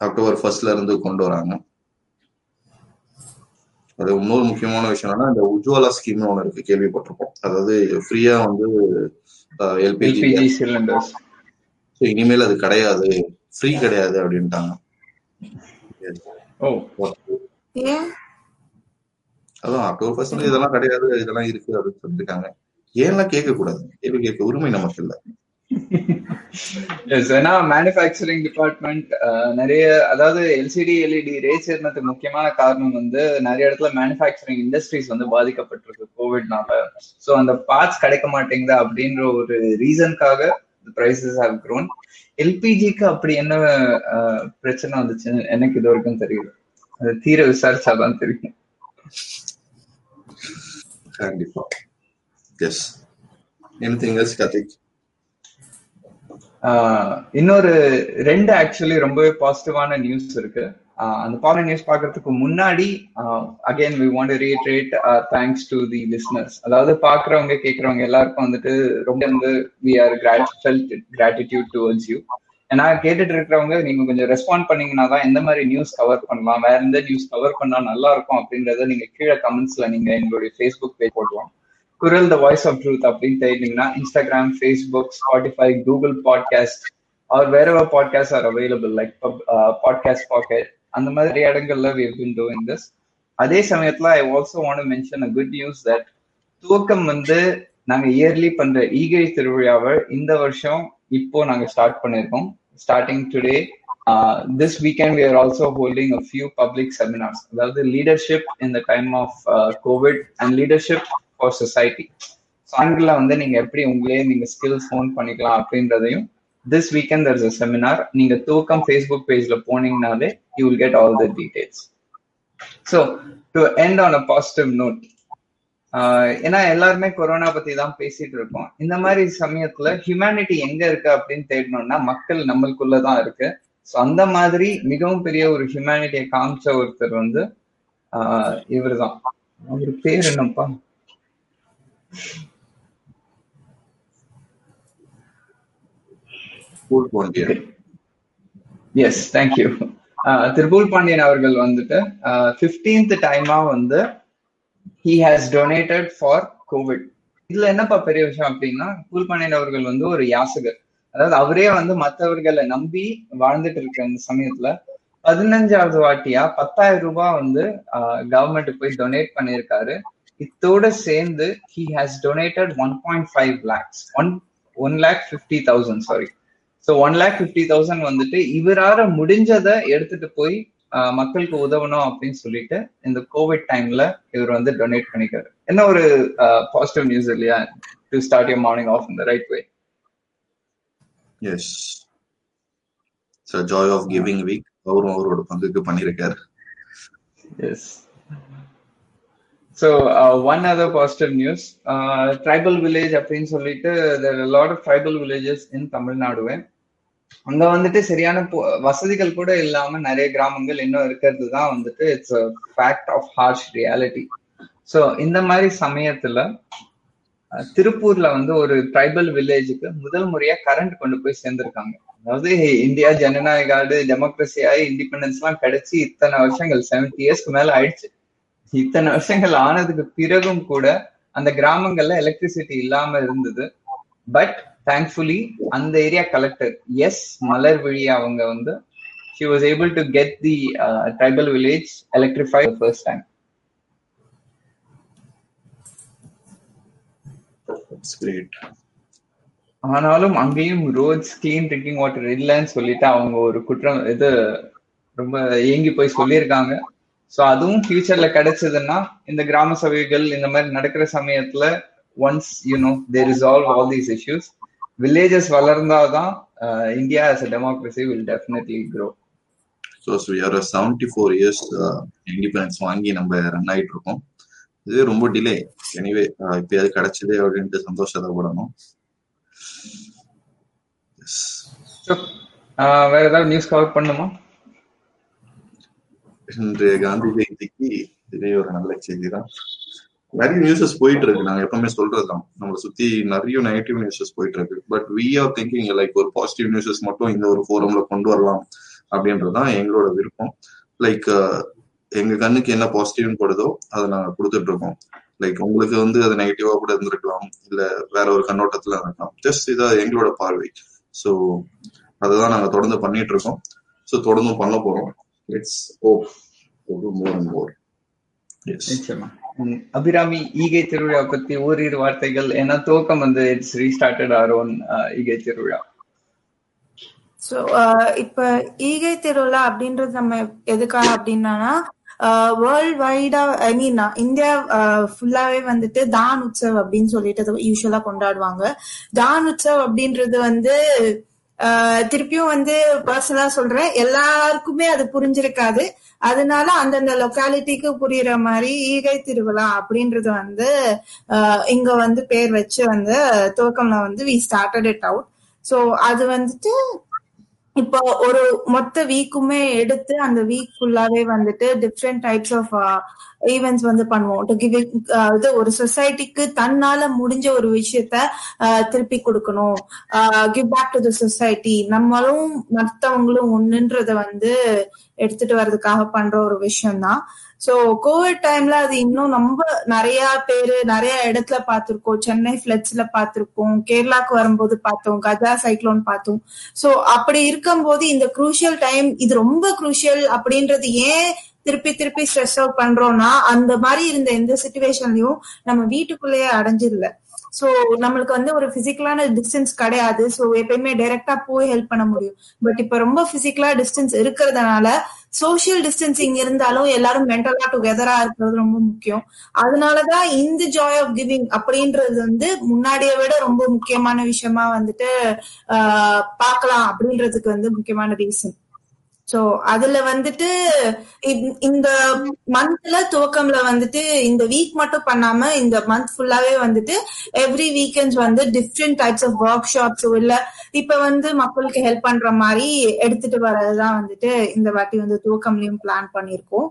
அக்டோபர் ஃபர்ஸ்ட்ல இருந்து கொண்டு வராங்க. அது இன்னொரு முக்கியமான விஷயம் என்னன்னா இந்த உஜ்வாலா ஸ்கீம்னு ஒன்று இருக்கு கேள்விப்பட்டிருப்போம். அதாவது ஃப்ரீயா வந்து எல்பிஜி சிலிண்டர்ஸ் ஸோ இனிமேல் அது கிடையாது. ஃப்ரீ கிடையாது அப்படின்ட்டாங்க. அதான் அக்டோபர் ஃபர்ஸ்ட் இதெல்லாம் கிடையாது இதெல்லாம் இருக்கு அப்படின்னு சொல்லியிருக்காங்க ஏன்லாம் கேட்க கூடாது கேள்வி கேட்க உரிமை நமக்கு இல்லை. எஸ் ஏன்னா மேனுஃபேக்சரிங் டிபார்ட்மெண்ட் நிறைய அதாவது எல்சிடி எல்இடி ரேஸ் ஏறினதுக்கு முக்கியமான காரணம் வந்து நிறைய இடத்துல மேனுஃபேக்சரிங் இண்டஸ்ட்ரீஸ் வந்து பாதிக்கப்பட்டிருக்கு கோவிட்னால ஸோ அந்த பார்ட்ஸ் கிடைக்க மாட்டேங்குது அப்படின்ற ஒரு ரீசனுக்காக பிரைசஸ் ஹவ் க்ரோன் எல்பிஜிக்கு அப்படி என்ன பிரச்சனை வந்துச்சுன்னு எனக்கு இது வரைக்கும் தெரியுது. அது தீர விசாரிச்சாதான் தெரியும். கண்டிப்பா. எஸ் எனிதிங் எல்ஸ் கார்த்திக் இன்னொரு ரெண்டு ஆக்சுவலி ரொம்பவே பாசிட்டிவான நியூஸ் இருக்கு. அந்த பாசிட்டிவ் நியூஸ் பார்க்கறதுக்கு முன்னாடி again we want reiterate thanks to the listeners அதாவது பாக்குறவங்க கேட்கறவங்க எல்லாருக்கும் வந்துட்டு ரொம்ப வந்து we are felt gratitude towards you ஏன்னா கேட்டுட்டு இருக்கிறவங்க நீங்க கொஞ்சம் ரெஸ்பாண்ட் பண்ணீங்கன்னா தான் எந்த மாதிரி நியூஸ் கவர் பண்ணலாம். வேற எந்த நியூஸ் கவர் பண்ணா நல்லா இருக்கும் அப்படின்றத நீங்க கீழே கமெண்ட்ஸ்ல நீங்க எங்களுடைய ஃபேஸ்புக் பேஜ் போடலாம் குரல் த வாய்ஸ் ஆஃப் ட்ரூத் அப்படின்னு தேடினீங்கன்னா Instagram Facebook Spotify Google podcast or வேற podcast are available like podcast pocket அந்த மாதிரி இடங்கள்ல வி பின் டூயிங் திஸ் அதே சமயத்துல I also want mention a good news that Thuvakkam வந்து நாங்க இயர்லி பண்ற ஈகை திருவிழாவை இந்த வருஷம் இப்போ நாங்க ஸ்டார்ட் பண்ணிருக்கோம். Starting today this weekend we are also holding a few public seminars அதாவது leadership in the time of COVID and leadership for society ஆங்கில வந்து நீங்க எப்படி உங்களே நீங்க ஸ்கில்ஸ் ஃபோன் பண்ணிக்கலாம் அப்படின்றதையும் this weekend there's a seminar நீங்க தூக்கம் ஃபேஸ்புக் பேஜ்ல போனீங்கனாலே you will get all the details so to end on a positive note ah ஏன்னா எல்லாருமே கொரோனா பத்தி தான் பேசிட்டு இருக்கோம். இந்த மாதிரி சமயத்துல ஹியூமனிட்டி எங்க இருக்கு அப்படின்னு தேடணும்னா மக்கள் நம்மளுக்குள்ளதான் இருக்கு. ஸோ அந்த மாதிரி மிகவும் பெரிய ஒரு ஹியூமனிட்டியை காமிச்ச ஒருத்தர் வந்து ஆஹ் இவர்தான். அவர் பேர் என்னப்பா? எஸ் தேங்க்யூ திருபுல் பாண்டியன் அவர்கள் வந்துட்டு ஃபிஃப்டீன்த் டைமா வந்து he has donated for COVID இதுல என்னப்பா பெரிய விஷயம் அப்படின்னா புல் பாண்டியன் அவர்கள் வந்து ஒரு யாசகர். அதாவது அவரே வந்து மற்றவர்களை நம்பி வாழ்ந்துட்டு இருக்க இந்த சமயத்துல பதினஞ்சாவது வாட்டியா பத்தாயிரம் ரூபாய் வந்து கவர்மெண்ட் போய் டொனேட் பண்ணியிருக்காரு. இத்தோட சேர்ந்து he has donated one point five lakhs one one lakh fifty thousand sorry so one lakh fifty thousand வந்துட்டு இவரால முடிஞ்சதை எடுத்துட்டு போய் மக்களுக்கு உதவணும் அப்படின்னு சொல்லிட்டு இந்த கோவிட் டைம்ல இவர் வந்து டொனேட் பண்ணிக்காரு என்ன ஒரு பாசிட்டிவ் நியூஸ் இல்லையா? To start your morning of இந்த right way yes joy of giving week அவரும் அவரோட பங்குக்கு பண்ணியிருக்காரு. Yes so one other positive news tribal village அப்படின்னு சொல்லிட்டு lot of tribal villages in தமிழ்நாடுவே அங்க வந்துட்டு சரியான வசதிகள் கூட இல்லாம நிறைய கிராமங்கள் இன்னும் இருக்கிறது தான் வந்துட்டு it's fact of harsh reality so இந்த மாதிரி சமயத்துல திருப்பூர்ல வந்து ஒரு ட்ரைபல் வில்லேஜுக்கு முதல் முறையா கரண்ட் கொண்டு போய் சேர்ந்திருக்காங்க. அதாவது இந்தியா ஜனநாயக ஆடு டெமோக்ரஸி ஆகி இண்டிபெண்டன்ஸ் எல்லாம் கிடைச்சி இத்தனை வருஷங்கள் செவன்டி இயர்ஸ்க்கு மேல ஆயிடுச்சு. இத்தனை வருஷங்கள் ஆனதுக்கு பிறகும் கூட அந்த கிராமங்கள்ல எலக்ட்ரிசிட்டி இல்லாம இருந்தது. பட் தேங்க்ஃபுல்லி அந்த ஏரியா கலெக்டர் எஸ் மலர் வழி அவங்க வந்து she was able to get the tribal village electrify first time ஆனாலும் அங்கேயும் ரோட்ஸ் கிளீன் ட்ரிங்கிங் வாட்டர் இல்லைன்னு சொல்லிட்டு அவங்க ஒரு குற்றம் இது ரொம்ப ஏங்கி போய் சொல்லியிருக்காங்க. ஸோ அதுவும் ஃபியூச்சர்ல கிடைச்சதுன்னா இந்த கிராம சபைகள் இந்த மாதிரி நடக்கிற சமயத்துல once you know they resolve all these issues villages வளர்ந்தாதான் India as a democracy will definitely grow so our seventy four years independence வாங்கி நம்ம ரன் ஆயிட்டு இருக்கோம். இது ரொம்ப டிலே எனிவே இப்பயாவது கிடைச்சதே அப்படின்ட்டு சந்தோஷப்படணும் வேற ஏதாவது நியூஸ் கவர் பண்ணுமா இன்று காந்தி ஜெயந்திக்கு இதே ஒரு நல்ல செய்தி தான் நிறைய நியூஸஸ் போயிட்டு இருக்கு. நாங்க எப்பவுமே சொல்றதுதான். நம்மளை சுத்தி நிறைய நெகட்டிவ் நியூஸஸ் போயிட்டு இருக்கு. But we are thinking like ஒரு பாசிட்டிவ் நியூஸஸ் மட்டும் இந்த ஒரு ஃபோரம்ல கொண்டு வரலாம் அப்படின்றதுதான் எங்களோட விருப்பம். லைக் எங்க கண்ணுக்கு என்ன பாசிட்டிவ்னு படுதோ அதை நாங்க கொடுத்துட்டு இருக்கோம். லைக் உங்களுக்கு வந்து அது நெகட்டிவா கூட இருந்திருக்கலாம். இல்ல வேற ஒரு கண்ணோட்டத்துல இருக்கலாம் ஜஸ்ட் இதா எங்களோட பார்வை. ஸோ அதுதான் நாங்க தொடர்ந்து பண்ணிட்டு இருக்கோம். ஸோ தொடர்ந்து பண்ண போறோம். It's O more and more நிச்சயமா. அபிராமி ஈகை திருவிழா பத்தி ஓரிரு வார்த்தைகள். ஏன்னா துவக்கம் வந்து இட்ஸ் ரீஸ்டார்டட் ஆர் ஓன் ஈகை திருவிழா. சோ இப்ப ஈகை திருவிழா அப்படின்றது நம்ம எதுக்காக அப்படின்னா வேர்ல்ட் வைடா ஐ மீன் இந்தியா ஃபுல்லாவே வந்துட்டு தான் உற்சவ் அப்படின்னு சொல்லிட்டு யூஸ்வலா கொண்டாடுவாங்க. தான் உற்சவ் அப்படின்றது வந்து திருப்பியும் வந்து பர்சனலா சொல்றேன். எல்லாருக்குமே அது புரிஞ்சிருக்காது. அதனால அந்தந்த லொக்காலிட்டிக்கு புரியுற மாதிரி ஈகை திருவிழா அப்படின்றது வந்து இங்க வந்து பேர் வச்சு வந்து துவக்கம்ல வந்து we started it out so அது வந்துட்டு இப்போ ஒரு மொத்த வீக்குமே எடுத்து அந்த வீக் ஃபுல்லாவே வந்துட்டு டிஃப்ரெண்ட் டைப்ஸ் ஆஃப் ஈவெண்ட்ஸ் வந்து பண்ணுவோம். டு கிவ் uh, இது ஒரு சொசைட்டிக்கு தன்னால முடிஞ்ச ஒரு விஷயத்த uh, திருப்பி கொடுக்கணும். Give back to the society நம்மளும் மற்றவங்களும் ஒண்ணுன்றத வந்து எடுத்துட்டு வர்றதுக்காக பண்ற ஒரு விஷயம் தான் சோ கோவிட் டைம்ல அது இன்னும் நம்ம நிறைய பேரு நிறைய இடத்துல பார்த்திருக்கோம். சென்னை பிளட்ஸ்ல பார்த்திருக்கோம். கேரளாக்கு வரும்போது பார்த்தோம். கஜா சைக்ளோன் பார்த்தோம். சோ அப்படி இருக்கும்போது இந்த குரூஷியல் டைம் இது ரொம்ப குரூஷியல் அப்படின்றது ஏன் திருப்பி திருப்பி ஸ்ட்ரெஸ் அவுட் பண்றோம்னா அந்த மாதிரி இருந்த எந்த சுச்சுவேஷன்லயும் நம்ம வீட்டுக்குள்ளேயே அடைஞ்சிடல. சோ நம்மளுக்கு வந்து ஒரு பிசிக்கலான டிஸ்டன்ஸ் கிடையாது. சோ எப்பயுமே டைரக்டா போய் ஹெல்ப் பண்ண முடியும். பட் இப்ப ரொம்ப பிசிக்கலா டிஸ்டன்ஸ் இருக்கிறதுனால சோசியல் டிஸ்டன்சிங் இருந்தாலும் எல்லாரும் மென்டலா டுகெதரா இருக்கிறது ரொம்ப முக்கியம். அதனாலதான் இந்த ஜாய் ஆஃப் கிவிங் அப்படின்றது வந்து முன்னாடிய விட ரொம்ப முக்கியமான விஷயமா வந்துட்டு ஆஹ் பாக்கலாம் அப்படின்றதுக்கு வந்து முக்கியமான ரீசன் சோ அதுல வந்துட்டு இந்த- இந்த மந்த்ல துவக்கம்ல வந்துட்டு இந்த வீக் மட்டும் பண்ணாம இந்த மந்த் ஃபுல்லாவே வந்துட்டு எவ்ரி வீக்கெண்ட்ஸ் வந்து different types of workshops இல்ல இப்ப வந்து மக்களுக்கு ஹெல்ப் பண்ற மாதிரி எடுத்துட்டு வர்றதுதான் வந்துட்டு இந்த வாட்டி வந்து துவக்கம்லயும் பிளான் பண்ணிருக்கோம்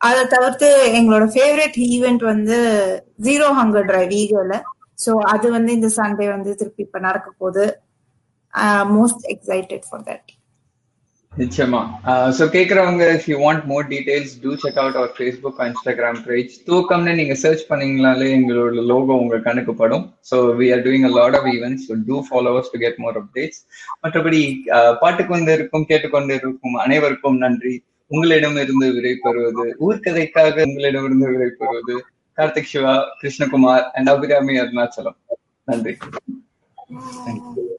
அதை தவிர்த்து எங்களோட ஃபேவரட் ஈவெண்ட் வந்து ஜீரோ ஹங்கர் டிரைவ் ஈகோல சோ அது வந்து இந்த சண்டே வந்து திருப்பி இப்ப நடக்க போகுது. மோஸ்ட் எக்ஸைட்டட் ஃபார் தட் நிச்சயமா. So கேக்குறவங்க if you want more details do check out our Facebook Instagram page தூக்கம்னு நீங்க சர்ச் பண்ணீங்களாலே எங்களோட லோகோ உங்க கணக்கு படும். So we are doing a lot of events so do followers to get more updates மற்றபடி பாட்டுக்கு பாட்டுக் இருக்கும் கேட்டுக்கொண்டு இருக்கும் அனைவருக்கும் நன்றி. உங்களிடம் இருந்து பெறுவது ஊர்கதைக்காக உங்களிடமிருந்து விடை பெறுவது கார்த்திக் சிவா கிருஷ்ணகுமார் அண்ட் அபிராமி அருணாச்சலம். நன்றி. Thank you.